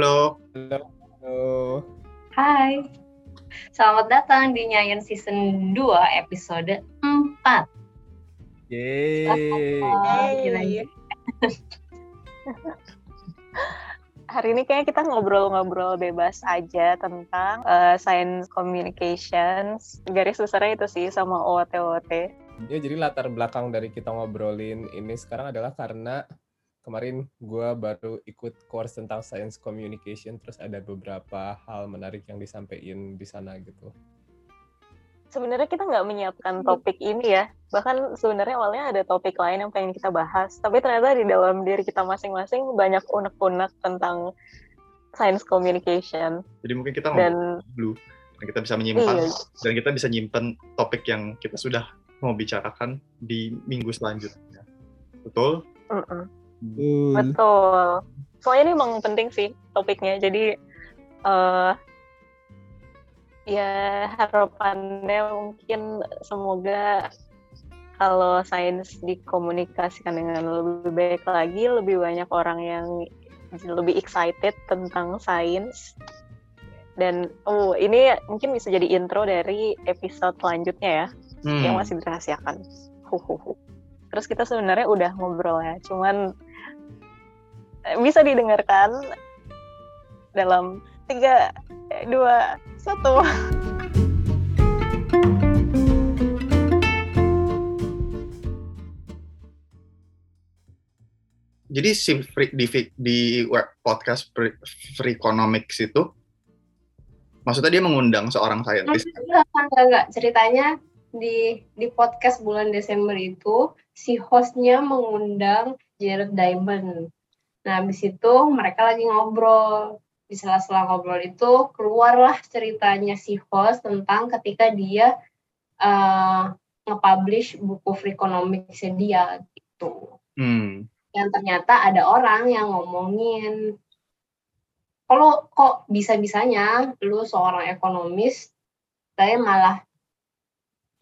Halo, hai. Halo. Halo. Halo. Hai. Selamat datang di Nyayan Season 2 episode 4. Yeay. Yeay. Hari ini kayaknya kita ngobrol-ngobrol bebas aja tentang uh, science communications. Garis besarnya itu sih sama OOT-OOT. Ya, jadi latar belakang dari kita ngobrolin ini sekarang adalah karena kemarin gue baru ikut course tentang science communication terus ada beberapa hal menarik yang disampaikan di sana gitu. Sebenarnya kita nggak menyiapkan topik ini ya. Bahkan sebenarnya awalnya ada topik lain yang pengen kita bahas. Tapi ternyata di dalam diri kita masing-masing banyak unek-unek tentang science communication. Jadi mungkin kita dan dulu dan kita bisa menyimpan iya. dan kita bisa nyimpan topik yang kita sudah mau bicarakan di minggu selanjutnya. Betul? Mm -mm. Hmm. Betul. Soalnya ini emang penting sih topiknya. Jadi uh, ya harapannya mungkin semoga kalau sains dikomunikasikan dengan lebih baik lagi, lebih banyak orang yang lebih excited tentang sains. Dan oh ini mungkin bisa jadi intro dari episode selanjutnya ya, hmm. yang masih dirahasiakan. Huhuhu. Terus kita sebenarnya udah ngobrol ya, cuman bisa didengarkan dalam tiga dua satu. Jadi si free, di, di web podcast free, free economics itu maksudnya dia mengundang seorang saintis enggak, enggak, enggak. ceritanya di di podcast bulan Desember itu si hostnya mengundang Jared Diamond Nah, habis itu mereka lagi ngobrol. Di sela-sela ngobrol itu keluarlah ceritanya si host tentang ketika dia uh, nge-publish buku Freakonomics dia gitu. Hmm. Yang ternyata ada orang yang ngomongin kalau kok bisa-bisanya lu seorang ekonomis saya malah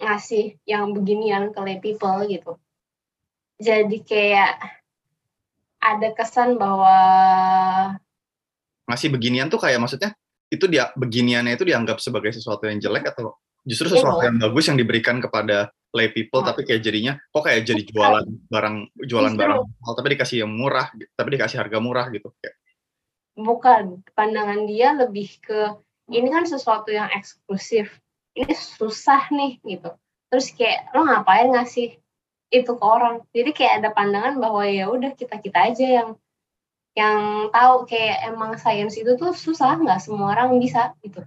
ngasih yang beginian ke lay people gitu. Jadi kayak ada kesan bahwa masih beginian tuh kayak maksudnya itu dia beginiannya itu dianggap sebagai sesuatu yang jelek atau justru iya. sesuatu yang bagus yang diberikan kepada lay people tapi kayak jadinya kok kayak jadi jualan barang jualan justru. barang oh, tapi dikasih yang murah tapi dikasih harga murah gitu kayak. Bukan pandangan dia lebih ke ini kan sesuatu yang eksklusif ini susah nih gitu. Terus kayak lo ngapain ngasih itu ke orang jadi kayak ada pandangan bahwa ya udah kita kita aja yang yang tahu kayak emang sains itu tuh susah nggak semua orang bisa gitu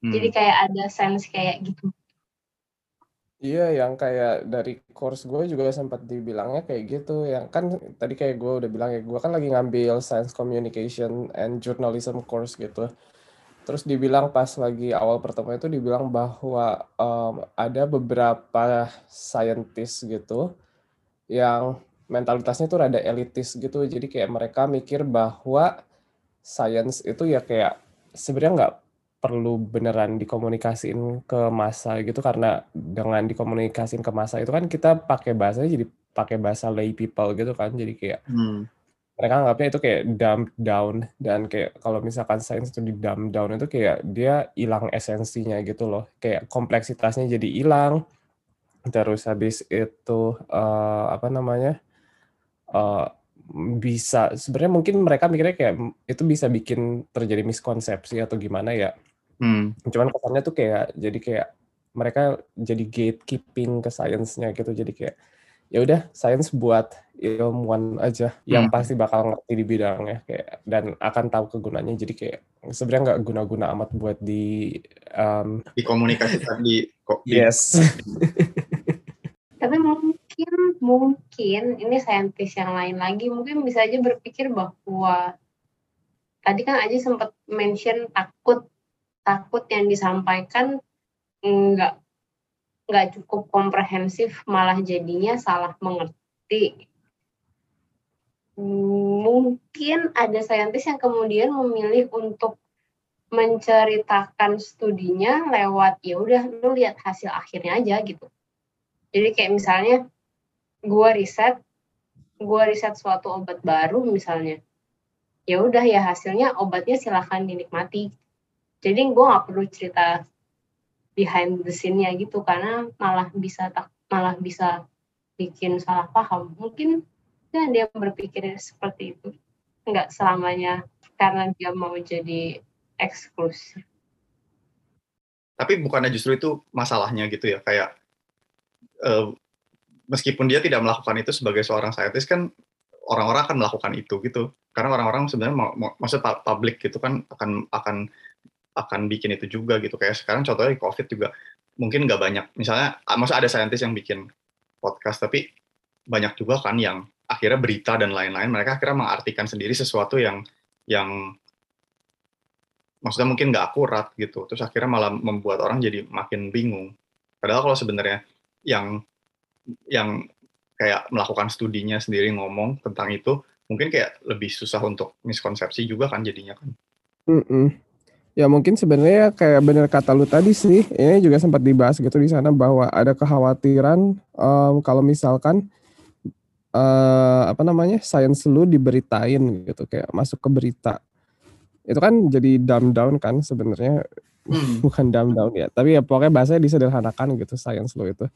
hmm. jadi kayak ada sense kayak gitu Iya, yang kayak dari course gue juga sempat dibilangnya kayak gitu. Yang kan tadi kayak gue udah bilang ya, gue kan lagi ngambil Science Communication and Journalism course gitu. Terus dibilang pas lagi awal pertemuan itu dibilang bahwa um, ada beberapa scientist gitu yang mentalitasnya tuh rada elitis gitu. Jadi kayak mereka mikir bahwa science itu ya kayak sebenarnya nggak perlu beneran dikomunikasiin ke masa gitu karena dengan dikomunikasiin ke masa itu kan kita pakai bahasanya jadi pakai bahasa lay people gitu kan jadi kayak hmm. Mereka anggapnya itu kayak dumb down dan kayak kalau misalkan sains itu di dumb down itu kayak dia hilang esensinya gitu loh kayak kompleksitasnya jadi hilang Terus habis itu, uh, apa namanya, uh, bisa sebenarnya mungkin mereka mikirnya kayak itu bisa bikin terjadi miskonsepsi atau gimana ya. Hmm. Cuman kesannya tuh kayak jadi kayak mereka jadi gatekeeping ke sainsnya gitu. Jadi kayak ya udah sains buat ilmuwan aja yang hmm. pasti bakal ngerti di bidangnya kayak dan akan tahu kegunaannya jadi kayak sebenarnya nggak guna-guna amat buat di um, di komunikasi tadi kok yes tapi mungkin mungkin ini saintis yang lain lagi mungkin bisa aja berpikir bahwa tadi kan aja sempat mention takut takut yang disampaikan nggak nggak cukup komprehensif malah jadinya salah mengerti. Mungkin ada saintis yang kemudian memilih untuk menceritakan studinya lewat ya udah lu lihat hasil akhirnya aja gitu. Jadi kayak misalnya gue riset gue riset suatu obat baru misalnya. Ya udah ya hasilnya obatnya silahkan dinikmati. Jadi gue nggak perlu cerita behind the scene-nya gitu karena malah bisa tak malah bisa bikin salah paham. Mungkin ya dia berpikir seperti itu. Nggak selamanya karena dia mau jadi eksklusif. Tapi bukannya justru itu masalahnya gitu ya? Kayak uh, meskipun dia tidak melakukan itu sebagai seorang saintis kan orang-orang akan melakukan itu gitu. Karena orang-orang sebenarnya mau, mau maksud publik gitu kan akan akan akan bikin itu juga gitu. Kayak sekarang contohnya di covid juga mungkin nggak banyak. Misalnya maksud ada saintis yang bikin podcast tapi banyak juga kan yang akhirnya berita dan lain-lain. Mereka akhirnya mengartikan sendiri sesuatu yang yang maksudnya mungkin nggak akurat gitu. Terus akhirnya malah membuat orang jadi makin bingung. Padahal kalau sebenarnya yang yang kayak melakukan studinya sendiri ngomong tentang itu mungkin kayak lebih susah untuk miskonsepsi juga kan jadinya kan. Mm -mm. Ya mungkin sebenarnya kayak benar kata lu tadi sih ini juga sempat dibahas gitu di sana bahwa ada kekhawatiran um, kalau misalkan uh, apa namanya sains lu diberitain gitu kayak masuk ke berita. Itu kan jadi dumb down kan sebenarnya. Hmm. bukan dumb down ya tapi ya pokoknya bahasanya disederhanakan gitu science lo itu.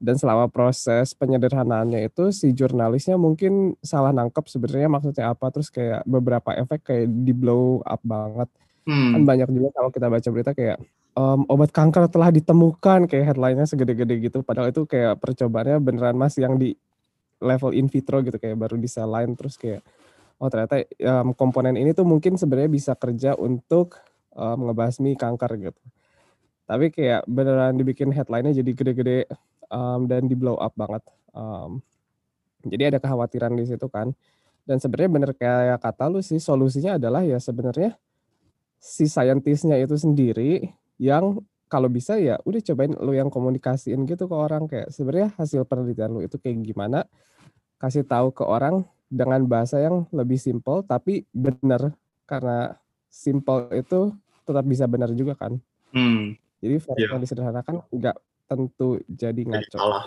Dan selama proses penyederhanaannya itu si jurnalisnya mungkin salah nangkep sebenarnya maksudnya apa terus kayak beberapa efek kayak di blow up banget hmm. kan banyak juga kalau kita baca berita kayak um, obat kanker telah ditemukan kayak headlinenya segede-gede gitu padahal itu kayak percobaannya beneran masih yang di level in vitro gitu kayak baru cell line terus kayak oh ternyata um, komponen ini tuh mungkin sebenarnya bisa kerja untuk um, ngebasmi kanker gitu. Tapi kayak beneran dibikin headline-nya jadi gede-gede um, dan di blow up banget. Um, jadi ada kekhawatiran di situ kan. Dan sebenarnya bener kayak kata lu sih solusinya adalah ya sebenarnya si saintisnya itu sendiri yang kalau bisa ya udah cobain lu yang komunikasiin gitu ke orang kayak sebenarnya hasil penelitian lu itu kayak gimana kasih tahu ke orang dengan bahasa yang lebih simpel tapi benar karena simpel itu tetap bisa benar juga kan. Hmm. Jadi versi yeah. yang disederhanakan nggak tentu jadi ngaco. salah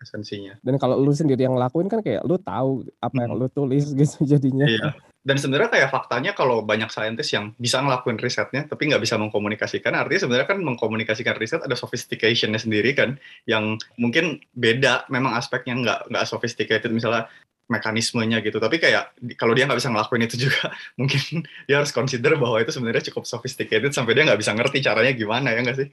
esensinya. Dan kalau lu sendiri yang ngelakuin kan kayak lu tahu apa hmm. yang lu tulis gitu jadinya. Iya. Dan sebenarnya kayak faktanya kalau banyak saintis yang bisa ngelakuin risetnya tapi nggak bisa mengkomunikasikan, artinya sebenarnya kan mengkomunikasikan riset ada sophisticationnya sendiri kan, yang mungkin beda. Memang aspeknya nggak nggak sophisticated. Misalnya mekanismenya gitu tapi kayak kalau dia nggak bisa ngelakuin itu juga mungkin dia harus consider bahwa itu sebenarnya cukup sophisticated sampai dia nggak bisa ngerti caranya gimana ya nggak sih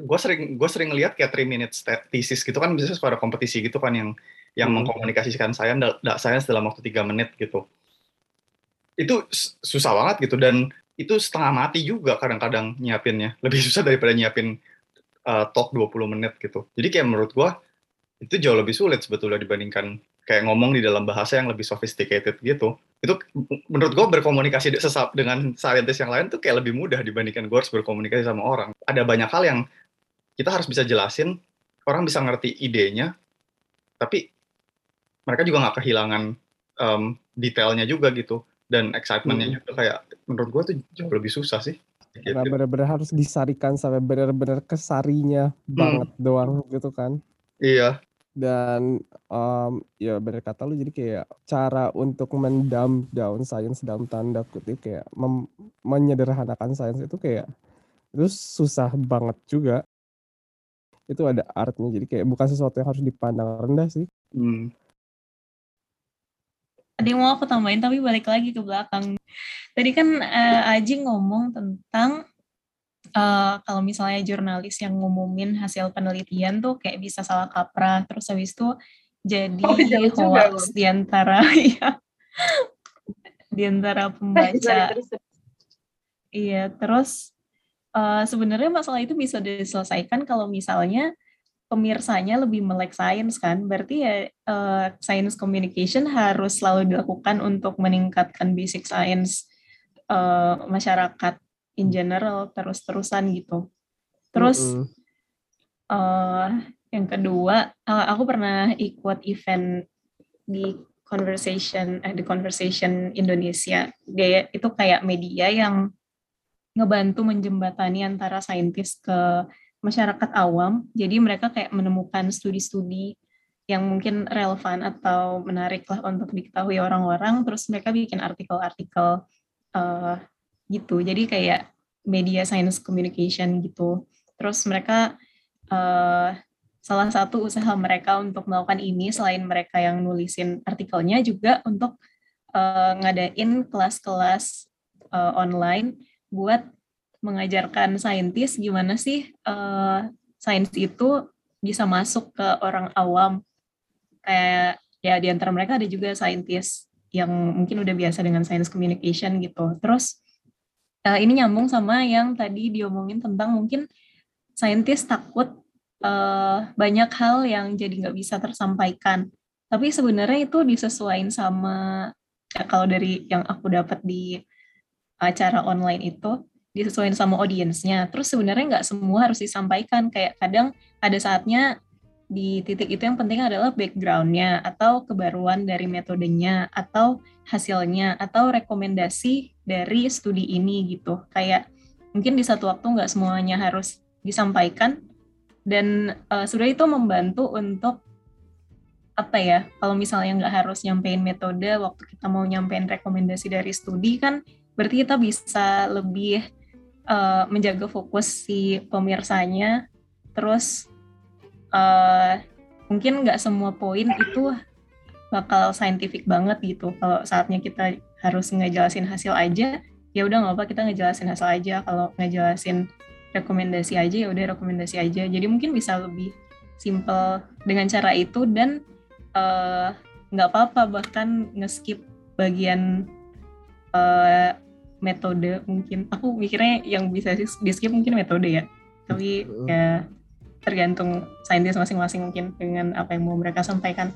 gue sering gue sering lihat kayak three minutes thesis gitu kan bisa suka ada kompetisi gitu kan yang yang hmm. mengkomunikasikan saya saya dalam waktu tiga menit gitu itu susah banget gitu dan itu setengah mati juga kadang-kadang nyiapinnya lebih susah daripada nyiapin uh, talk 20 menit gitu jadi kayak menurut gue itu jauh lebih sulit sebetulnya dibandingkan kayak ngomong di dalam bahasa yang lebih sophisticated gitu. Itu menurut gue berkomunikasi sesap dengan saintis yang lain tuh kayak lebih mudah dibandingkan gue harus berkomunikasi sama orang. Ada banyak hal yang kita harus bisa jelasin, orang bisa ngerti idenya, tapi mereka juga nggak kehilangan um, detailnya juga gitu dan excitementnya hmm. juga kayak menurut gue tuh jauh lebih susah sih. Gitu. benar-benar harus disarikan sampai benar-benar kesarinya hmm. banget doang gitu kan. Iya, dan, um, ya bener kata lu jadi kayak cara untuk mendumb down science dalam tanda kutip kayak mem menyederhanakan sains itu kayak, itu susah banget juga. Itu ada artnya jadi kayak bukan sesuatu yang harus dipandang rendah sih. Hmm. Tadi mau aku tambahin tapi balik lagi ke belakang. Tadi kan, uh, Aji ngomong tentang uh, kalau misalnya jurnalis yang ngumumin hasil penelitian tuh kayak bisa salah kaprah terus habis itu jadi oh, hoax di antara ya di antara pembaca. Iya, terus uh, sebenarnya masalah itu bisa diselesaikan kalau misalnya pemirsanya lebih melek sains kan, berarti ya uh, science communication harus selalu dilakukan untuk meningkatkan basic science uh, masyarakat in general terus-terusan gitu. Terus mm -hmm. uh, yang kedua, uh, aku pernah ikut event di conversation eh, di conversation Indonesia. Dia itu kayak media yang ngebantu menjembatani antara saintis ke masyarakat awam. Jadi mereka kayak menemukan studi-studi yang mungkin relevan atau menarik lah untuk diketahui orang-orang terus mereka bikin artikel-artikel uh, gitu jadi kayak media science communication gitu terus mereka uh, salah satu usaha mereka untuk melakukan ini selain mereka yang nulisin artikelnya juga untuk uh, ngadain kelas-kelas uh, online buat mengajarkan saintis gimana sih uh, sains itu bisa masuk ke orang awam kayak ya di antara mereka ada juga saintis yang mungkin udah biasa dengan science communication gitu. Terus uh, ini nyambung sama yang tadi diomongin tentang mungkin saintis takut uh, banyak hal yang jadi nggak bisa tersampaikan. Tapi sebenarnya itu disesuaikan sama ya kalau dari yang aku dapat di acara online itu disesuaikan sama audiensnya. Terus sebenarnya nggak semua harus disampaikan. Kayak kadang ada saatnya di titik itu yang penting adalah backgroundnya atau kebaruan dari metodenya atau hasilnya atau rekomendasi dari studi ini gitu kayak mungkin di satu waktu nggak semuanya harus disampaikan dan uh, sudah itu membantu untuk apa ya kalau misalnya nggak harus nyampein metode waktu kita mau nyampein rekomendasi dari studi kan berarti kita bisa lebih uh, menjaga fokus si pemirsanya terus uh, mungkin nggak semua poin itu bakal scientific banget gitu. Kalau saatnya kita harus ngejelasin hasil aja, ya udah nggak apa kita ngejelasin hasil aja. Kalau ngejelasin rekomendasi aja ya udah rekomendasi aja. Jadi mungkin bisa lebih simple dengan cara itu dan eh, nggak uh, apa-apa bahkan ngeskip bagian uh, metode mungkin. Aku mikirnya yang bisa di skip mungkin metode ya. Tapi ya tergantung saintis masing-masing mungkin dengan apa yang mau mereka sampaikan.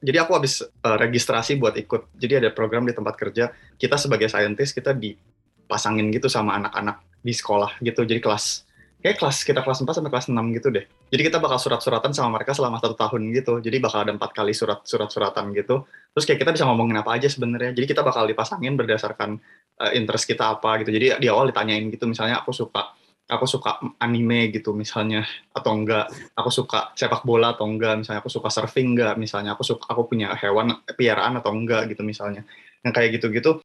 Jadi aku habis uh, registrasi buat ikut. Jadi ada program di tempat kerja. Kita sebagai saintis kita dipasangin gitu sama anak-anak di sekolah gitu. Jadi kelas kayak kelas kita kelas 4 sampai kelas 6 gitu deh. Jadi kita bakal surat-suratan sama mereka selama satu tahun gitu. Jadi bakal ada empat kali surat surat-suratan gitu. Terus kayak kita bisa ngomongin apa aja sebenarnya. Jadi kita bakal dipasangin berdasarkan uh, interest kita apa gitu. Jadi di awal ditanyain gitu misalnya aku suka aku suka anime gitu misalnya atau enggak aku suka sepak bola atau enggak misalnya aku suka surfing enggak misalnya aku suka aku punya hewan piaraan atau enggak gitu misalnya yang kayak gitu-gitu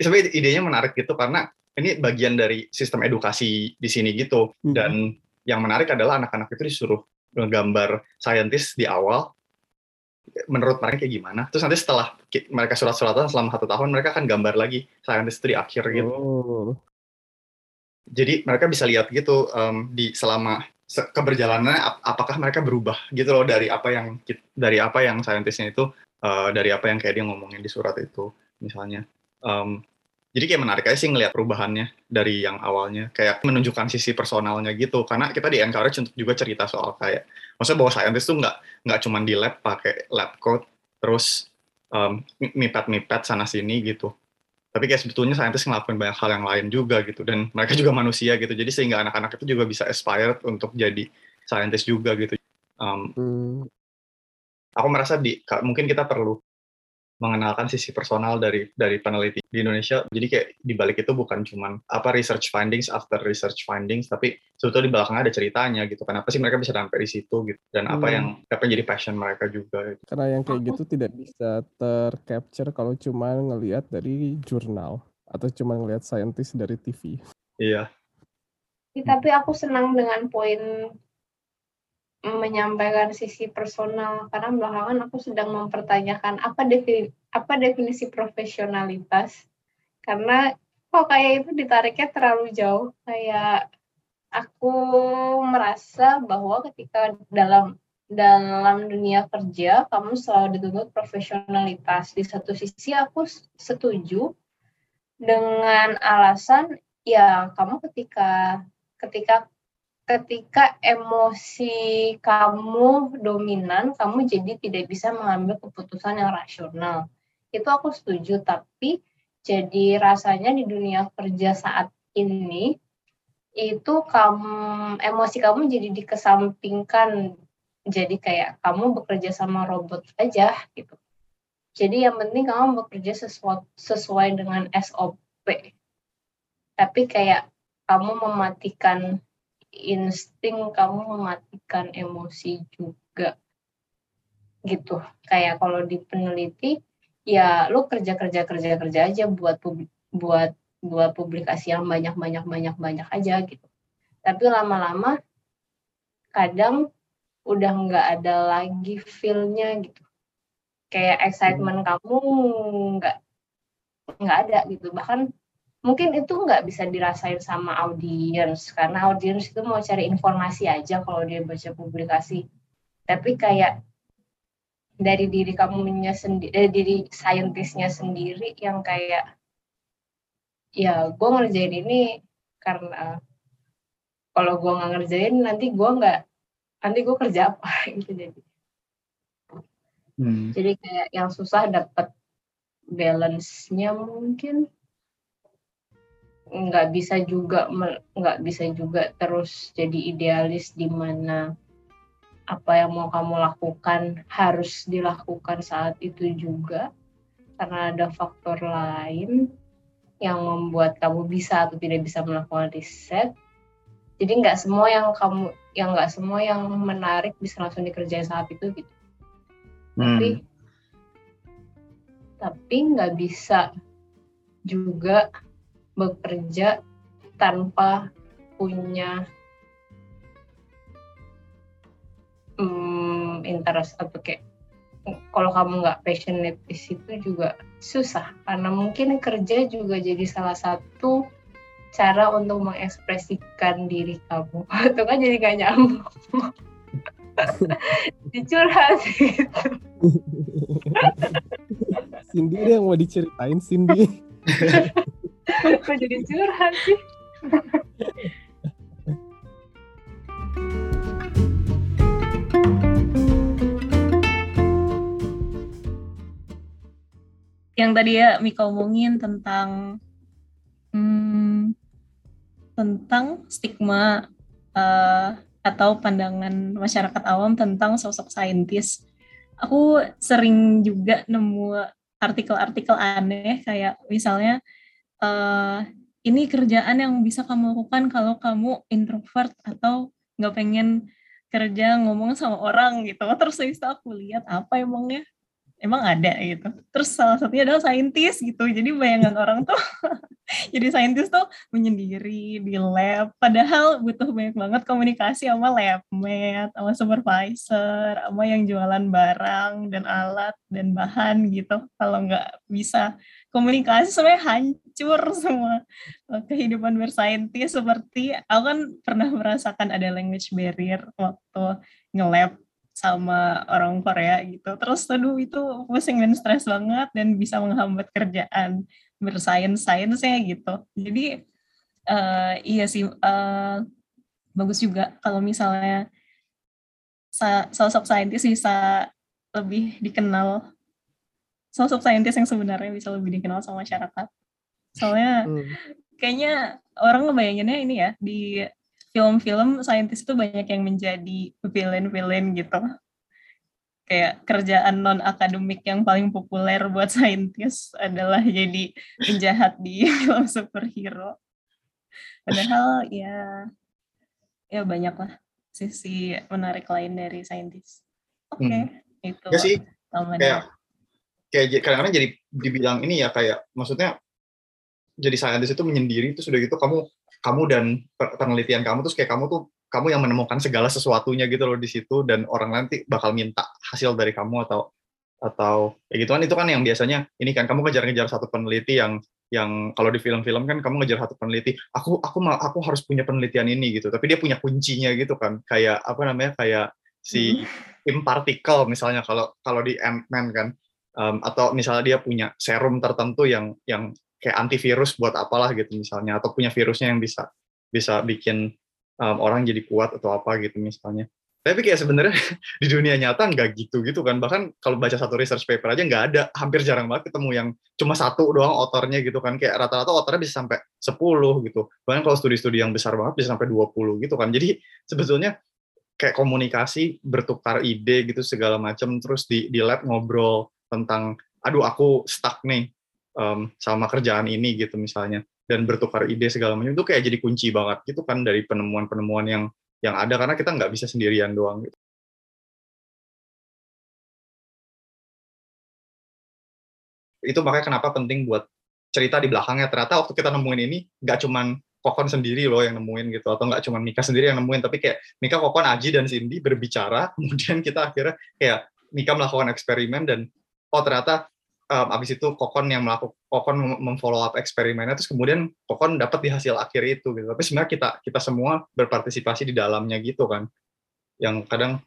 sebenarnya idenya menarik gitu karena ini bagian dari sistem edukasi di sini gitu hmm. dan yang menarik adalah anak-anak itu disuruh menggambar saintis di awal menurut mereka kayak gimana terus nanti setelah mereka surat-suratan selama satu tahun mereka akan gambar lagi saintis itu di akhir gitu oh. jadi mereka bisa lihat gitu um, di selama keberjalanannya ap apakah mereka berubah gitu loh dari apa yang dari apa yang saintisnya itu uh, dari apa yang kayak dia ngomongin di surat itu misalnya um, jadi kayak menarik aja sih ngelihat perubahannya dari yang awalnya. Kayak menunjukkan sisi personalnya gitu. Karena kita di encourage untuk juga cerita soal kayak maksudnya bahwa scientist tuh nggak nggak cuma di lab pakai lab coat terus um, mipet-mipet sana sini gitu. Tapi kayak sebetulnya scientist ngelakuin banyak hal yang lain juga gitu. Dan mereka juga manusia gitu. Jadi sehingga anak-anak itu juga bisa aspired untuk jadi scientist juga gitu. Um, hmm. aku merasa di mungkin kita perlu mengenalkan sisi personal dari dari peneliti di Indonesia. Jadi kayak di balik itu bukan cuman apa research findings after research findings, tapi sebetulnya di belakangnya ada ceritanya gitu. Kenapa sih mereka bisa sampai di situ gitu? Dan apa hmm. yang apa yang jadi passion mereka juga. Gitu. Karena yang kayak gitu tidak bisa tercapture kalau cuma ngelihat dari jurnal atau cuma ngelihat scientist dari TV. Iya. Tapi aku senang dengan poin menyampaikan sisi personal. Karena belakangan aku sedang mempertanyakan apa definisi apa definisi profesionalitas? Karena kok kayak itu ditariknya terlalu jauh. Kayak aku merasa bahwa ketika dalam dalam dunia kerja kamu selalu dituntut profesionalitas. Di satu sisi aku setuju dengan alasan ya kamu ketika ketika ketika emosi kamu dominan, kamu jadi tidak bisa mengambil keputusan yang rasional. Itu aku setuju, tapi jadi rasanya di dunia kerja saat ini itu kamu emosi kamu jadi dikesampingkan. Jadi kayak kamu bekerja sama robot aja gitu. Jadi yang penting kamu bekerja sesuai, sesuai dengan SOP. tapi kayak kamu mematikan insting kamu mematikan emosi juga. Gitu. Kayak kalau di peneliti ya lu kerja kerja kerja kerja aja buat publik, buat buat publikasi yang banyak banyak banyak banyak aja gitu. Tapi lama-lama kadang udah nggak ada lagi feelnya gitu. Kayak excitement hmm. kamu nggak nggak ada gitu. Bahkan mungkin itu nggak bisa dirasain sama audiens karena audiens itu mau cari informasi aja kalau dia baca publikasi. Tapi kayak dari diri kamu sendiri dari diri saintisnya sendiri yang kayak ya gue ngerjain ini karena kalau gue nggak ngerjain nanti gue nggak nanti gue kerja apa? Gitu jadi. Hmm. jadi kayak yang susah dapat balance-nya mungkin nggak bisa juga nggak bisa juga terus jadi idealis di mana apa yang mau kamu lakukan harus dilakukan saat itu juga. Karena ada faktor lain yang membuat kamu bisa atau tidak bisa melakukan riset. Jadi nggak semua yang kamu yang nggak semua yang menarik bisa langsung dikerjain saat itu gitu. Hmm. tapi tapi nggak bisa juga bekerja tanpa punya um, interest atau kayak kalau kamu nggak passionate di situ juga susah. Karena mungkin kerja juga jadi salah satu cara untuk mengekspresikan diri kamu. Atau kan jadi gak nyambung. Dicurhat gitu. Cindy yang mau diceritain Cindy Kok jadi curhat sih? yang tadi ya Mika omongin tentang hmm, tentang stigma uh, atau pandangan masyarakat awam tentang sosok saintis. Aku sering juga nemu artikel-artikel aneh kayak misalnya uh, ini kerjaan yang bisa kamu lakukan kalau kamu introvert atau nggak pengen kerja ngomong sama orang gitu. Terus itu aku lihat apa emangnya? Emang ada gitu. Terus salah satunya adalah saintis gitu. Jadi bayangan orang tuh jadi saintis tuh menyendiri di lab. Padahal butuh banyak banget komunikasi sama labmate sama supervisor sama yang jualan barang dan alat dan bahan gitu. Kalau nggak bisa komunikasi sebenarnya hancur semua kehidupan bersaintis seperti aku kan pernah merasakan ada language barrier waktu nge-lab sama orang Korea gitu. Terus aduh itu pusing dan stres banget dan bisa menghambat kerjaan bersains-sainsnya gitu. Jadi uh, iya sih uh, bagus juga kalau misalnya sosok saintis bisa lebih dikenal sosok saintis yang sebenarnya bisa lebih dikenal sama masyarakat. Soalnya hmm. kayaknya orang ngebayanginnya ini ya di film-film saintis itu banyak yang menjadi villain-villain gitu. Kayak kerjaan non akademik yang paling populer buat saintis adalah jadi penjahat di film superhero. Padahal ya ya banyak lah sisi menarik lain dari saintis. Oke, okay, hmm. itu. Ya sih. Kayak kayak kadang-kadang jadi dibilang ini ya kayak maksudnya jadi saintis itu menyendiri itu sudah gitu kamu kamu dan penelitian kamu terus kayak kamu tuh kamu yang menemukan segala sesuatunya gitu loh di situ dan orang nanti bakal minta hasil dari kamu atau atau ya gitu kan. Itu kan yang biasanya ini kan kamu ngejar-ngejar satu peneliti yang yang kalau di film-film kan kamu ngejar satu peneliti aku aku aku harus punya penelitian ini gitu. Tapi dia punya kuncinya gitu kan. Kayak apa namanya kayak si hmm. tim partikel misalnya kalau kalau di Ant-Man kan um, atau misalnya dia punya serum tertentu yang yang kayak antivirus buat apalah gitu misalnya atau punya virusnya yang bisa bisa bikin um, orang jadi kuat atau apa gitu misalnya. Tapi kayak sebenarnya di dunia nyata nggak gitu gitu kan bahkan kalau baca satu research paper aja nggak ada hampir jarang banget ketemu yang cuma satu doang otornya gitu kan kayak rata-rata otornya bisa sampai 10 gitu. Bahkan kalau studi-studi yang besar banget bisa sampai 20 gitu kan. Jadi sebetulnya kayak komunikasi bertukar ide gitu segala macam terus di di lab ngobrol tentang aduh aku stuck nih um, sama kerjaan ini gitu misalnya dan bertukar ide segala macam itu kayak jadi kunci banget gitu kan dari penemuan-penemuan yang yang ada karena kita nggak bisa sendirian doang gitu. Itu makanya kenapa penting buat cerita di belakangnya. Ternyata waktu kita nemuin ini nggak cuman Kokon sendiri loh yang nemuin gitu atau nggak cuma Mika sendiri yang nemuin tapi kayak Mika Kokon Aji dan Cindy berbicara kemudian kita akhirnya kayak Mika melakukan eksperimen dan oh ternyata um, abis itu Kokon yang melakukan Kokon memfollow up eksperimennya terus kemudian Kokon dapat di hasil akhir itu gitu tapi sebenarnya kita kita semua berpartisipasi di dalamnya gitu kan yang kadang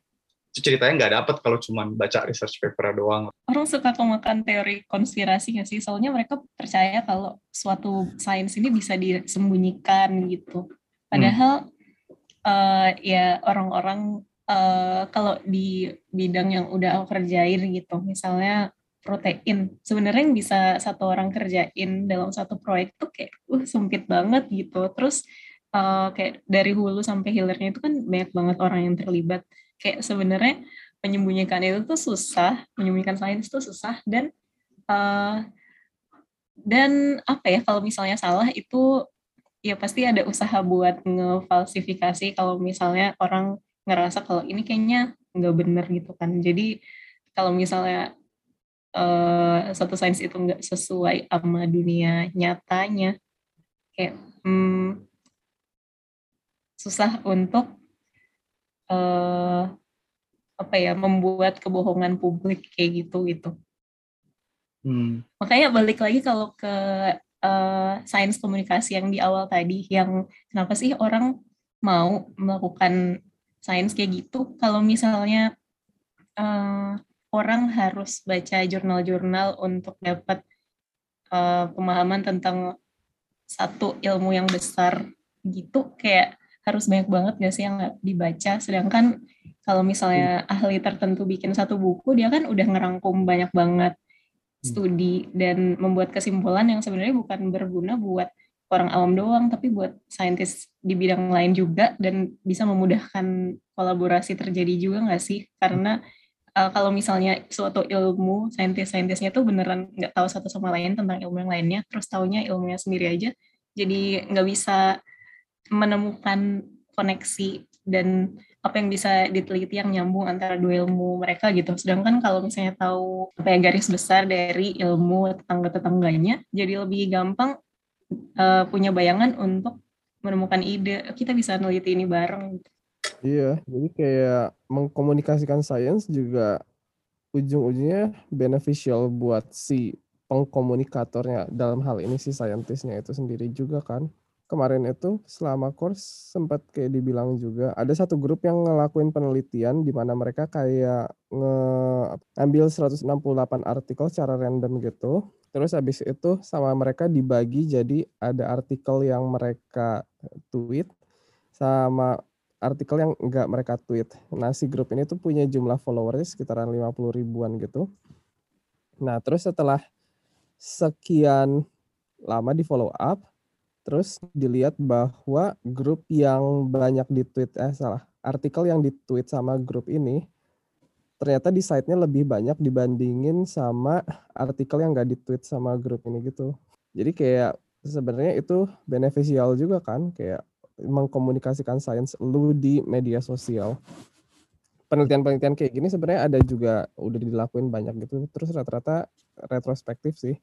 ceritanya nggak dapet kalau cuma baca research paper doang. Orang suka kemakan teori konspirasi nggak sih? Soalnya mereka percaya kalau suatu sains ini bisa disembunyikan gitu. Padahal hmm. uh, ya orang-orang uh, kalau di bidang yang udah aku kerjain gitu, misalnya protein, sebenarnya yang bisa satu orang kerjain dalam satu proyek tuh kayak uh sempit banget gitu. Terus uh, kayak dari hulu sampai hilirnya itu kan banyak banget orang yang terlibat kayak sebenarnya menyembunyikan itu tuh susah, menyembunyikan sains itu susah dan uh, dan apa ya kalau misalnya salah itu ya pasti ada usaha buat ngefalsifikasi kalau misalnya orang ngerasa kalau ini kayaknya nggak bener gitu kan. Jadi kalau misalnya uh, satu sains itu nggak sesuai sama dunia nyatanya, kayak hmm, susah untuk uh, apa ya membuat kebohongan publik kayak gitu gitu. Hmm. Makanya balik lagi kalau ke uh, sains komunikasi yang di awal tadi, yang kenapa sih orang mau melakukan sains kayak gitu? Kalau misalnya uh, orang harus baca jurnal-jurnal untuk dapat uh, pemahaman tentang satu ilmu yang besar gitu, kayak harus banyak banget gak sih yang dibaca sedangkan kalau misalnya hmm. ahli tertentu bikin satu buku dia kan udah ngerangkum banyak banget hmm. studi dan membuat kesimpulan yang sebenarnya bukan berguna buat orang awam doang tapi buat saintis di bidang lain juga dan bisa memudahkan kolaborasi terjadi juga nggak sih karena uh, kalau misalnya suatu ilmu saintis-saintisnya tuh beneran nggak tahu satu sama lain tentang ilmu yang lainnya terus taunya ilmunya sendiri aja jadi nggak bisa menemukan koneksi dan apa yang bisa diteliti yang nyambung antara dua ilmu mereka gitu. Sedangkan kalau misalnya tahu apa ya garis besar dari ilmu tetangga-tetangganya, jadi lebih gampang uh, punya bayangan untuk menemukan ide. Kita bisa neliti ini bareng. Iya, jadi kayak mengkomunikasikan sains juga ujung-ujungnya beneficial buat si pengkomunikatornya dalam hal ini si saintisnya itu sendiri juga kan kemarin itu selama course sempat kayak dibilang juga ada satu grup yang ngelakuin penelitian di mana mereka kayak nge ambil 168 artikel secara random gitu. Terus habis itu sama mereka dibagi jadi ada artikel yang mereka tweet sama artikel yang enggak mereka tweet. Nah, si grup ini tuh punya jumlah followersnya sekitaran 50 ribuan gitu. Nah, terus setelah sekian lama di follow up, Terus dilihat bahwa grup yang banyak di tweet eh salah, artikel yang di tweet sama grup ini ternyata di site-nya lebih banyak dibandingin sama artikel yang gak di tweet sama grup ini gitu. Jadi kayak sebenarnya itu beneficial juga kan kayak mengkomunikasikan sains lu di media sosial. Penelitian-penelitian kayak gini sebenarnya ada juga udah dilakuin banyak gitu. Terus rata-rata retrospektif sih.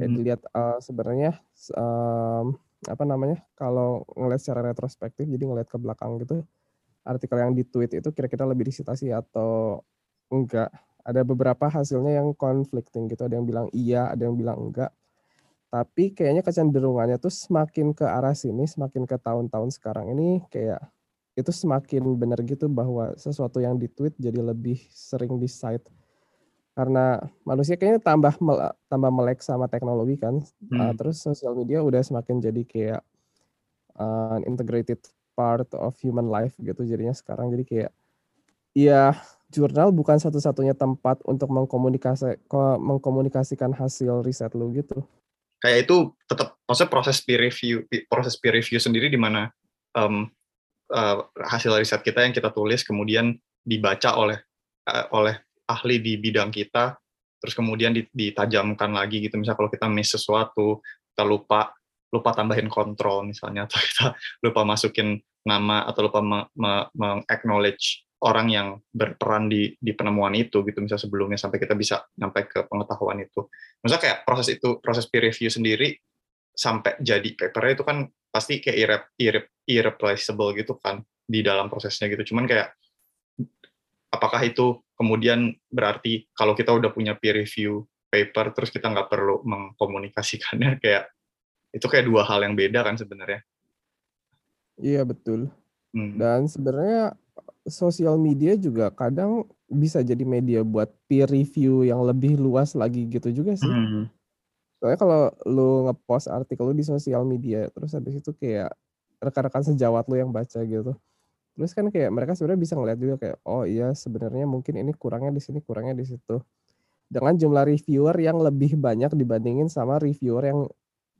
Kayak hmm. dilihat uh, sebenarnya um, apa namanya kalau ngeliat secara retrospektif jadi ngeliat ke belakang gitu artikel yang di tweet itu kira-kira lebih disitasi atau enggak. Ada beberapa hasilnya yang conflicting gitu. Ada yang bilang iya ada yang bilang enggak. Tapi kayaknya kecenderungannya tuh semakin ke arah sini semakin ke tahun-tahun sekarang ini kayak itu semakin benar gitu bahwa sesuatu yang di tweet jadi lebih sering di cite karena manusia kayaknya tambah tambah melek sama teknologi kan. Hmm. uh, terus sosial media udah semakin jadi kayak uh, integrated part of human life gitu jadinya sekarang. Jadi kayak ya jurnal bukan satu-satunya tempat untuk mengkomunikasi mengkomunikasikan hasil riset lu gitu. Kayak itu tetap maksudnya proses peer review proses peer review sendiri di mana um, uh, hasil riset kita yang kita tulis kemudian dibaca oleh uh, oleh ahli di bidang kita terus kemudian ditajamkan lagi gitu. Misalnya kalau kita miss sesuatu kita lupa lupa tambahin kontrol misalnya atau kita lupa masukin nama atau lupa meng-acknowledge orang yang berperan di di penemuan itu gitu misalnya sebelumnya sampai kita bisa sampai ke pengetahuan itu. Misalnya kayak proses itu proses peer review sendiri sampai jadi papernya itu kan pasti kayak irre, irre, irreplaceable gitu kan di dalam prosesnya gitu. Cuman kayak apakah itu kemudian berarti kalau kita udah punya peer review paper terus kita nggak perlu mengkomunikasikannya kayak itu kayak dua hal yang beda kan sebenarnya. Iya betul. Hmm. Dan sebenarnya sosial media juga kadang bisa jadi media buat peer review yang lebih luas lagi gitu juga sih. Hmm. Soalnya kalau lu ngepost artikel lu di sosial media, terus habis itu kayak rekan-rekan sejawat lu yang baca gitu. Terus kan kayak mereka sebenarnya bisa ngeliat juga kayak, oh iya sebenarnya mungkin ini kurangnya di sini, kurangnya di situ. Dengan jumlah reviewer yang lebih banyak dibandingin sama reviewer yang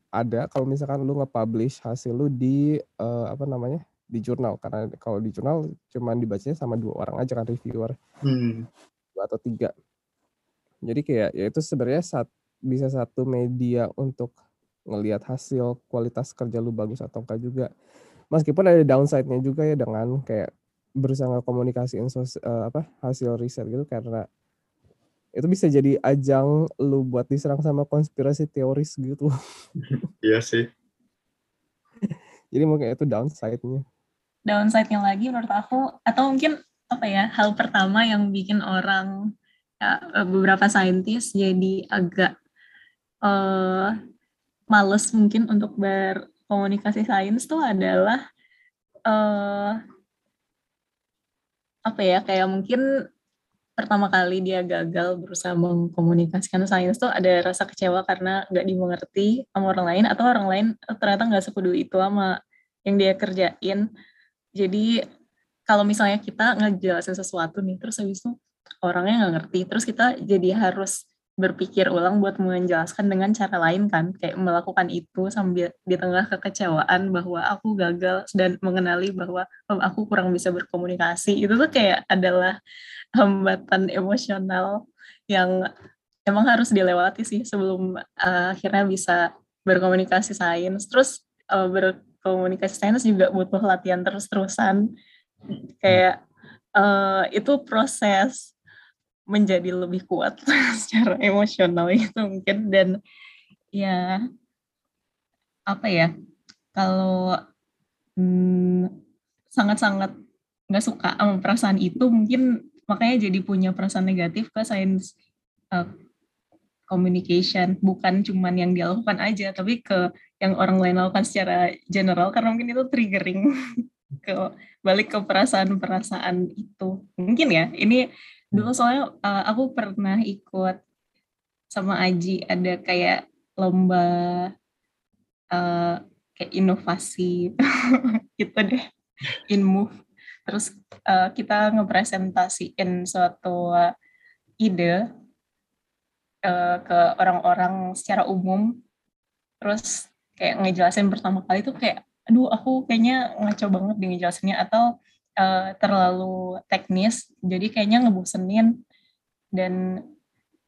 ada kalau misalkan lu nge-publish hasil lu di uh, apa namanya di jurnal karena kalau di jurnal cuma dibacanya sama dua orang aja kan reviewer hmm. dua atau tiga jadi kayak ya itu sebenarnya saat bisa satu media untuk ngelihat hasil kualitas kerja lu bagus atau enggak juga meskipun ada downside-nya juga ya dengan kayak berusaha komunikasiin sos, uh, apa hasil riset gitu karena itu bisa jadi ajang lu buat diserang sama konspirasi teoris gitu. Iya sih. jadi mungkin itu downside-nya downside-nya lagi menurut aku atau mungkin apa ya hal pertama yang bikin orang ya, beberapa saintis jadi agak uh, males mungkin untuk berkomunikasi sains tuh adalah uh, apa ya kayak mungkin pertama kali dia gagal berusaha mengkomunikasikan sains tuh ada rasa kecewa karena nggak dimengerti sama orang lain atau orang lain ternyata nggak sepedu itu sama yang dia kerjain jadi kalau misalnya kita ngejelasin sesuatu nih, terus habis itu orangnya nggak ngerti, terus kita jadi harus berpikir ulang buat menjelaskan dengan cara lain kan, kayak melakukan itu sambil di tengah kekecewaan bahwa aku gagal dan mengenali bahwa oh, aku kurang bisa berkomunikasi, itu tuh kayak adalah hambatan emosional yang emang harus dilewati sih sebelum uh, akhirnya bisa berkomunikasi sains. Terus uh, ber, komunikasi sains juga butuh latihan terus-terusan. Kayak uh, itu proses menjadi lebih kuat secara emosional itu mungkin. Dan ya apa ya kalau hmm, sangat-sangat nggak suka sama perasaan itu mungkin makanya jadi punya perasaan negatif ke sains uh, communication bukan cuman yang dia lakukan aja tapi ke yang orang lain lakukan secara general karena mungkin itu triggering ke balik ke perasaan-perasaan itu. Mungkin ya ini dulu soalnya uh, aku pernah ikut sama Aji ada kayak lomba uh, kayak inovasi gitu deh in move. Terus uh, kita ngepresentasiin suatu ide uh, ke orang-orang secara umum. Terus kayak ngejelasin pertama kali tuh kayak aduh aku kayaknya ngaco banget di ngejelasinnya atau uh, terlalu teknis jadi kayaknya ngebosenin. Dan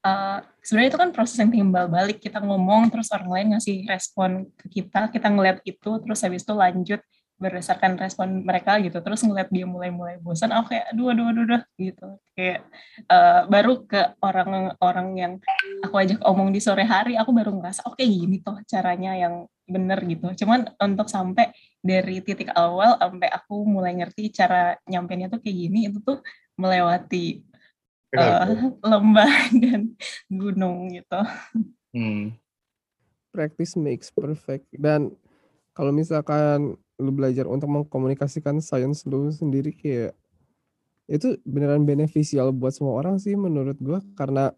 uh, sebenarnya itu kan proses yang timbal balik. Kita ngomong terus orang lain ngasih respon ke kita kita ngeliat itu terus habis itu lanjut berdasarkan respon mereka gitu. Terus ngeliat dia mulai-mulai bosan aku kayak aduh aduh aduh, aduh gitu. Kayak uh, baru ke orang-orang yang aku ajak omong di sore hari aku baru ngerasa oke okay, gini toh caranya yang bener gitu. Cuman untuk sampai dari titik awal sampai aku mulai ngerti cara nyampainya tuh kayak gini itu tuh melewati uh, lembah dan gunung gitu. Hmm. practice makes perfect. Dan kalau misalkan lu belajar untuk mengkomunikasikan sains lu sendiri kayak itu beneran beneficial buat semua orang sih menurut gua karena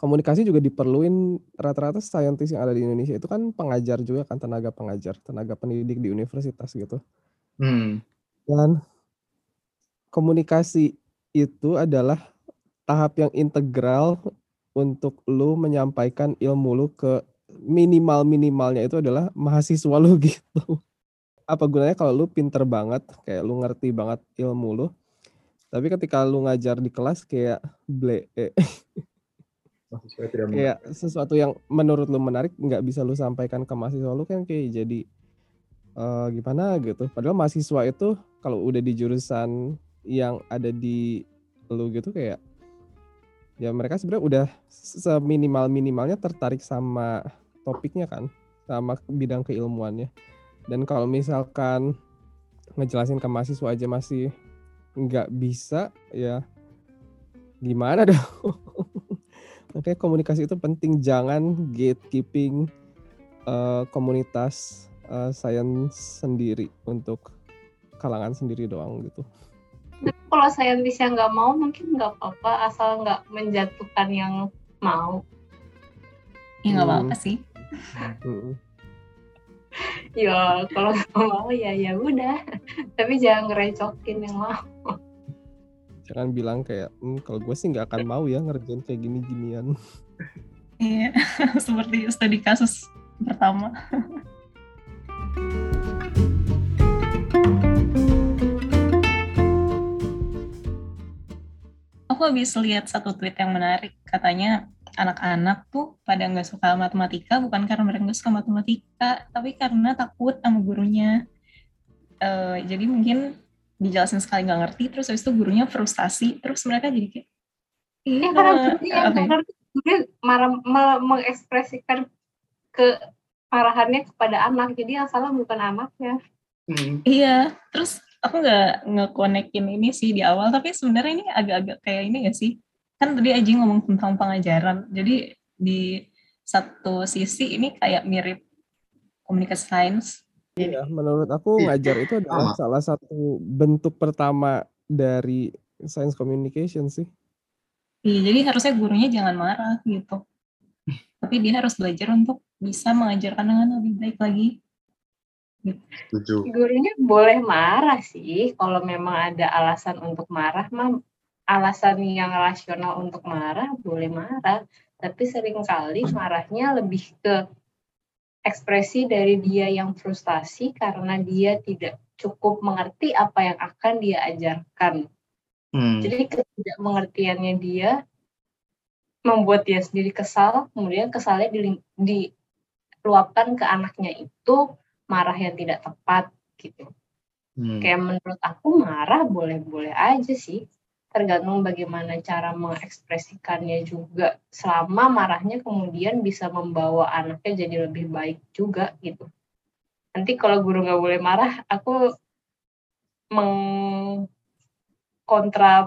komunikasi juga diperluin. Rata-rata saintis yang ada di Indonesia itu kan pengajar juga kan tenaga pengajar tenaga pendidik di universitas gitu. Hmm. dan komunikasi itu adalah tahap yang integral untuk lu menyampaikan ilmu lu ke minimal minimalnya itu adalah mahasiswa lu gitu apa gunanya kalau lu pinter banget kayak lu ngerti banget ilmu lu tapi ketika lu ngajar di kelas kayak ble tidak kayak sesuatu yang menurut lu menarik nggak bisa lu sampaikan ke mahasiswa lu kan kayak jadi uh, gimana gitu. Padahal mahasiswa itu kalau udah di jurusan yang ada di lu gitu kayak ya mereka sebenarnya udah seminimal minimalnya tertarik sama topiknya kan sama bidang keilmuannya dan kalau misalkan ngejelasin ke mahasiswa aja masih nggak bisa ya gimana dong Makanya komunikasi itu penting, jangan gatekeeping uh, komunitas uh, sains sendiri untuk kalangan sendiri doang gitu. Tapi kalau saintisnya nggak mau mungkin nggak apa-apa asal nggak menjatuhkan yang mau. Ya nggak hmm. apa-apa sih. Hmm. Ya kalau nggak mau ya ya udah. Tapi jangan ngerecokin yang mau. Jangan bilang kayak hm, kalau gue sih nggak akan mau ya ngerjain kayak gini-ginian. Iya seperti studi kasus pertama. Aku habis lihat satu tweet yang menarik katanya anak-anak tuh pada nggak suka matematika bukan karena mereka nggak suka matematika tapi karena takut sama gurunya uh, jadi mungkin dijelasin sekali nggak ngerti terus habis itu gurunya frustasi terus mereka jadi kayak iya karena gurunya okay. ngerti gurunya marah mengekspresikan ke parahannya kepada anak jadi yang salah bukan anaknya hmm. iya terus aku nggak ngekonekin ini sih di awal tapi sebenarnya ini agak-agak kayak ini ya sih kan tadi Aji ngomong tentang pengajaran jadi di satu sisi ini kayak mirip komunikasi sains Iya, menurut aku iya. ngajar itu adalah salah satu bentuk pertama dari science communication sih. Iya, jadi harusnya gurunya jangan marah gitu. Tapi dia harus belajar untuk bisa mengajarkan dengan lebih baik lagi. Gitu. Gurunya boleh marah sih, kalau memang ada alasan untuk marah, mah alasan yang rasional untuk marah boleh marah. Tapi sering kali marahnya lebih ke ekspresi dari dia yang frustasi karena dia tidak cukup mengerti apa yang akan dia ajarkan. Hmm. Jadi ketidakmengertiannya dia membuat dia sendiri kesal, kemudian kesalnya diluapkan ke anaknya itu marah yang tidak tepat gitu. Hmm. Kayak menurut aku marah boleh-boleh aja sih tergantung bagaimana cara mengekspresikannya juga. Selama marahnya kemudian bisa membawa anaknya jadi lebih baik juga gitu. Nanti kalau guru nggak boleh marah aku mengkontra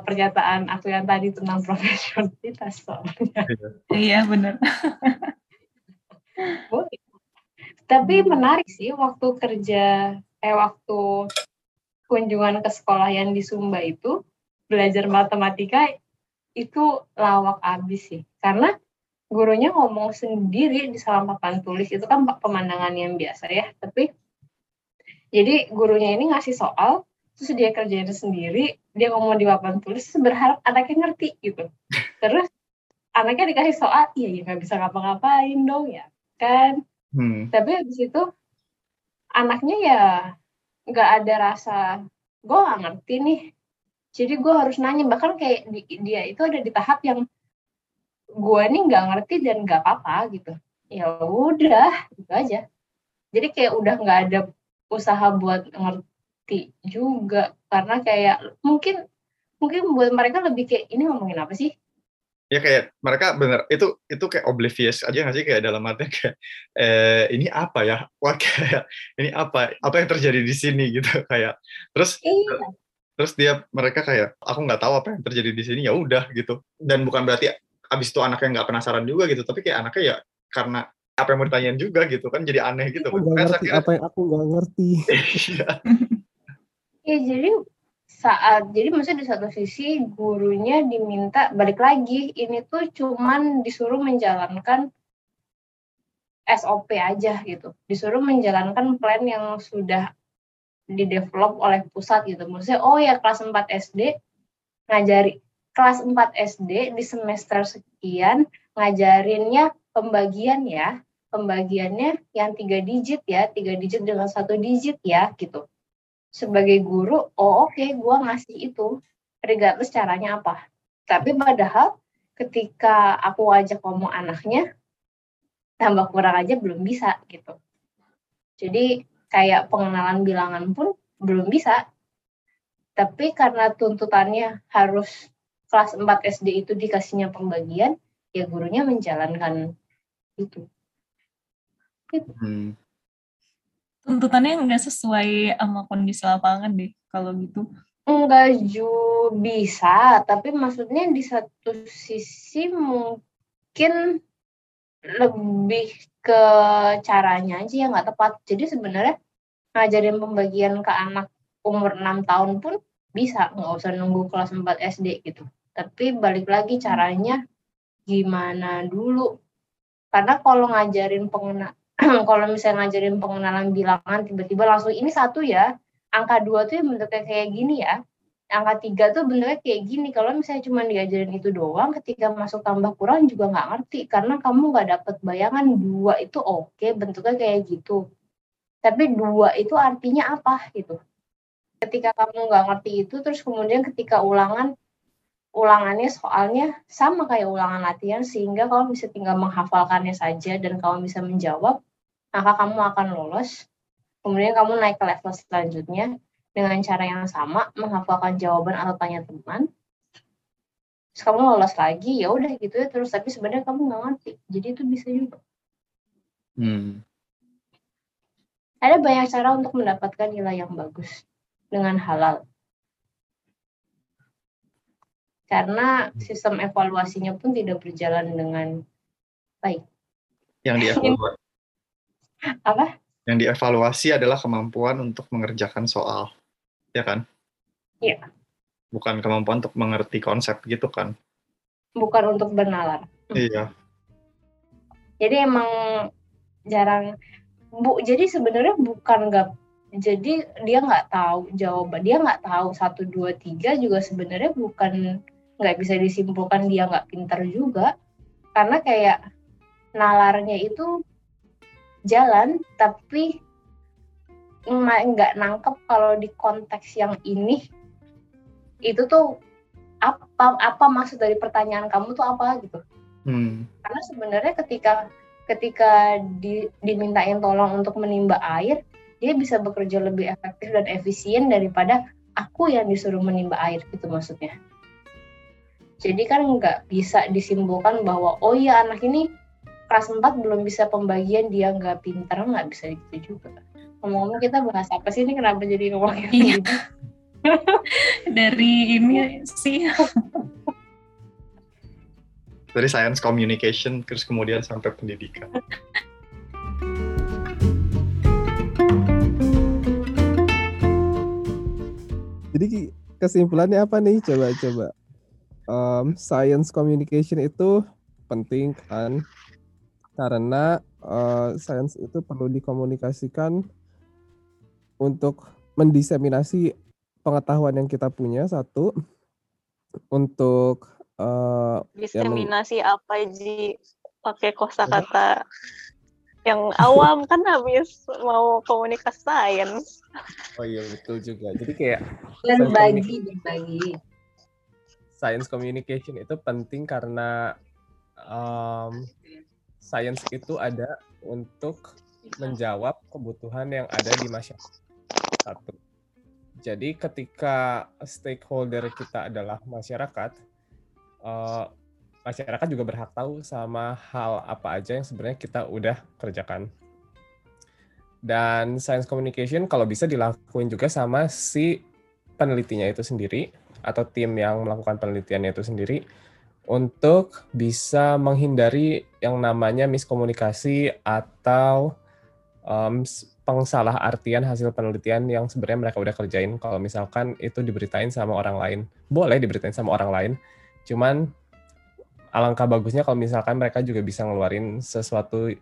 pernyataan aku yang tadi tentang profesionalitas soalnya. Iya. Benar. Tapi menarik sih waktu kerja eh waktu kunjungan ke sekolah yang di Sumba itu belajar matematika itu lawak abis sih. Karena gurunya ngomong sendiri di salam papan tulis itu kan pemandangan yang biasa ya. Tapi jadi gurunya ini ngasih soal terus dia kerjain sendiri dia ngomong di papan tulis berharap anaknya ngerti gitu. Terus anaknya dikasih soal iya ya nggak bisa ngapa-ngapain dong ya kan. Hmm. tapi habis itu anaknya ya nggak ada rasa gue nggak ngerti nih jadi gue harus nanya bahkan kayak di, dia itu ada di tahap yang gue nih nggak ngerti dan nggak apa-apa gitu. Ya udah gitu aja. Jadi kayak udah nggak ada usaha buat ngerti juga karena kayak mungkin mungkin buat mereka lebih kayak ini ngomongin apa sih? Ya kayak mereka bener itu itu kayak oblivious aja nggak sih? Kayak dalam artinya kayak eh, ini apa ya? Wah kayak ini apa? Apa yang terjadi di sini? gitu kayak. Terus iya terus dia mereka kayak aku nggak tahu apa yang terjadi di sini ya udah gitu. Dan bukan berarti abis itu anaknya nggak penasaran juga gitu tapi kayak anaknya ya karena apa yang mau ditanyain juga gitu kan jadi aneh gitu. Aku kan ngerti apa yang aku nggak ngerti. Iya. Ya jadi saat jadi maksudnya di satu sisi gurunya diminta balik lagi ini tuh cuman disuruh menjalankan SOP aja gitu. Disuruh menjalankan plan yang sudah didevelop oleh pusat gitu. Maksudnya oh ya kelas 4 SD ngajari kelas 4 SD di semester sekian ngajarinnya pembagian ya. Pembagiannya yang tiga digit ya, tiga digit dengan satu digit ya gitu. Sebagai guru, oh oke okay, gue ngasih itu, regardless caranya apa. Tapi padahal ketika aku ajak ngomong anaknya tambah kurang aja belum bisa gitu jadi kayak pengenalan bilangan pun belum bisa tapi karena tuntutannya harus kelas 4 SD itu dikasihnya pembagian ya gurunya menjalankan itu gitu. Hmm. tuntutannya nggak sesuai sama kondisi lapangan deh kalau gitu enggak ju bisa tapi maksudnya di satu sisi mungkin lebih ke caranya aja yang nggak tepat. Jadi sebenarnya ngajarin pembagian ke anak umur 6 tahun pun bisa, nggak usah nunggu kelas 4 SD gitu. Tapi balik lagi caranya gimana dulu. Karena kalau ngajarin pengena kalau misalnya ngajarin pengenalan bilangan tiba-tiba langsung ini satu ya, angka dua tuh bentuknya kayak gini ya angka tiga tuh bentuknya kayak gini. Kalau misalnya cuma diajarin itu doang, ketika masuk tambah kurang juga nggak ngerti karena kamu nggak dapet bayangan dua itu oke okay, bentuknya kayak gitu. Tapi dua itu artinya apa gitu. Ketika kamu nggak ngerti itu, terus kemudian ketika ulangan ulangannya soalnya sama kayak ulangan latihan sehingga kamu bisa tinggal menghafalkannya saja dan kamu bisa menjawab maka kamu akan lolos kemudian kamu naik ke level selanjutnya dengan cara yang sama menghafalkan jawaban atau tanya teman. Terus kamu lolos lagi ya udah gitu ya terus. Tapi sebenarnya kamu nggak ngerti. Jadi itu bisa juga. Hmm. ada banyak cara untuk mendapatkan nilai yang bagus dengan halal. Karena sistem evaluasinya pun tidak berjalan dengan baik. Yang dievaluasi apa? Yang dievaluasi adalah kemampuan untuk mengerjakan soal ya kan? Iya. Bukan kemampuan untuk mengerti konsep gitu kan? Bukan untuk bernalar. Iya. Jadi emang jarang bu. Jadi sebenarnya bukan nggak. Jadi dia nggak tahu jawaban. Dia nggak tahu satu dua tiga juga sebenarnya bukan nggak bisa disimpulkan dia nggak pintar juga. Karena kayak nalarnya itu jalan tapi nggak nangkep kalau di konteks yang ini itu tuh apa apa maksud dari pertanyaan kamu tuh apa gitu? Hmm. karena sebenarnya ketika ketika di, dimintain tolong untuk menimba air dia bisa bekerja lebih efektif dan efisien daripada aku yang disuruh menimba air gitu maksudnya. Jadi kan nggak bisa disimpulkan bahwa oh iya anak ini kelas 4 belum bisa pembagian dia nggak pintar nggak bisa gitu juga ngomong-ngomong kita bahas apa sih ini? Kenapa jadi ngomongin iya. gitu? dari ini sih. Dari science communication terus kemudian sampai pendidikan. Jadi kesimpulannya apa nih? Coba-coba um, science communication itu penting kan? Karena uh, science itu perlu dikomunikasikan untuk mendiseminasi pengetahuan yang kita punya satu untuk uh, diseminasi yang... apa ji pakai kosakata yang awam kan habis mau komunikasi sains. Oh iya betul juga. Jadi kayak berbagi berbagi. Science communication itu penting karena um, science itu ada untuk menjawab kebutuhan yang ada di masyarakat satu. Jadi ketika stakeholder kita adalah masyarakat, uh, masyarakat juga berhak tahu sama hal apa aja yang sebenarnya kita udah kerjakan. Dan science communication kalau bisa dilakuin juga sama si penelitinya itu sendiri atau tim yang melakukan penelitiannya itu sendiri untuk bisa menghindari yang namanya miskomunikasi atau um, pengsalah artian hasil penelitian yang sebenarnya mereka udah kerjain. Kalau misalkan itu diberitain sama orang lain, boleh diberitain sama orang lain. Cuman alangkah bagusnya kalau misalkan mereka juga bisa ngeluarin sesuatu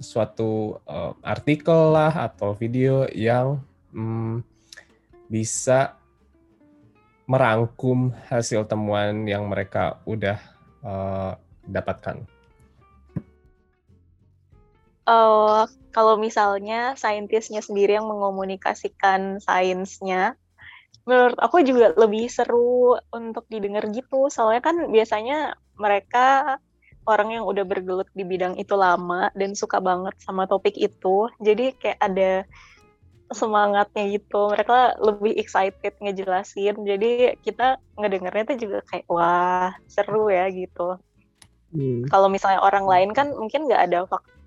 suatu uh, artikel lah atau video yang hmm, bisa merangkum hasil temuan yang mereka udah uh, dapatkan. Uh, kalau misalnya saintisnya sendiri yang mengomunikasikan sainsnya, menurut aku juga lebih seru untuk didengar gitu. Soalnya kan biasanya mereka orang yang udah bergelut di bidang itu lama dan suka banget sama topik itu. Jadi kayak ada semangatnya gitu. Mereka lebih excited ngejelasin. Jadi kita ngedengernya tuh juga kayak wah seru ya gitu. Hmm. Kalau misalnya orang lain kan mungkin nggak ada faktor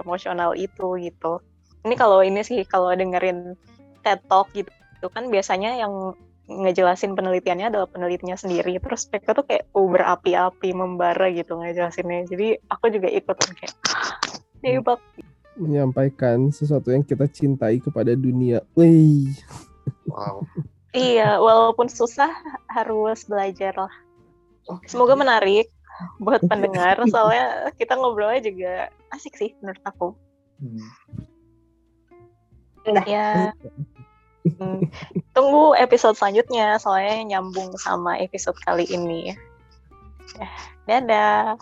emosional itu gitu. Ini kalau ini sih kalau dengerin TED Talk gitu kan biasanya yang ngejelasin penelitiannya adalah penelitinya sendiri. Terus mereka tuh kayak uh, berapi-api membara gitu ngejelasinnya. Jadi aku juga ikutan kayak hebat menyampaikan sesuatu yang kita cintai kepada dunia. Wih. wow. Iya walaupun susah harus belajar lah. Semoga menarik buat pendengar soalnya kita ngobrolnya juga asik sih menurut aku hmm. Nah, ya Hmm, tunggu episode selanjutnya soalnya nyambung sama episode kali ini. Ya, dadah.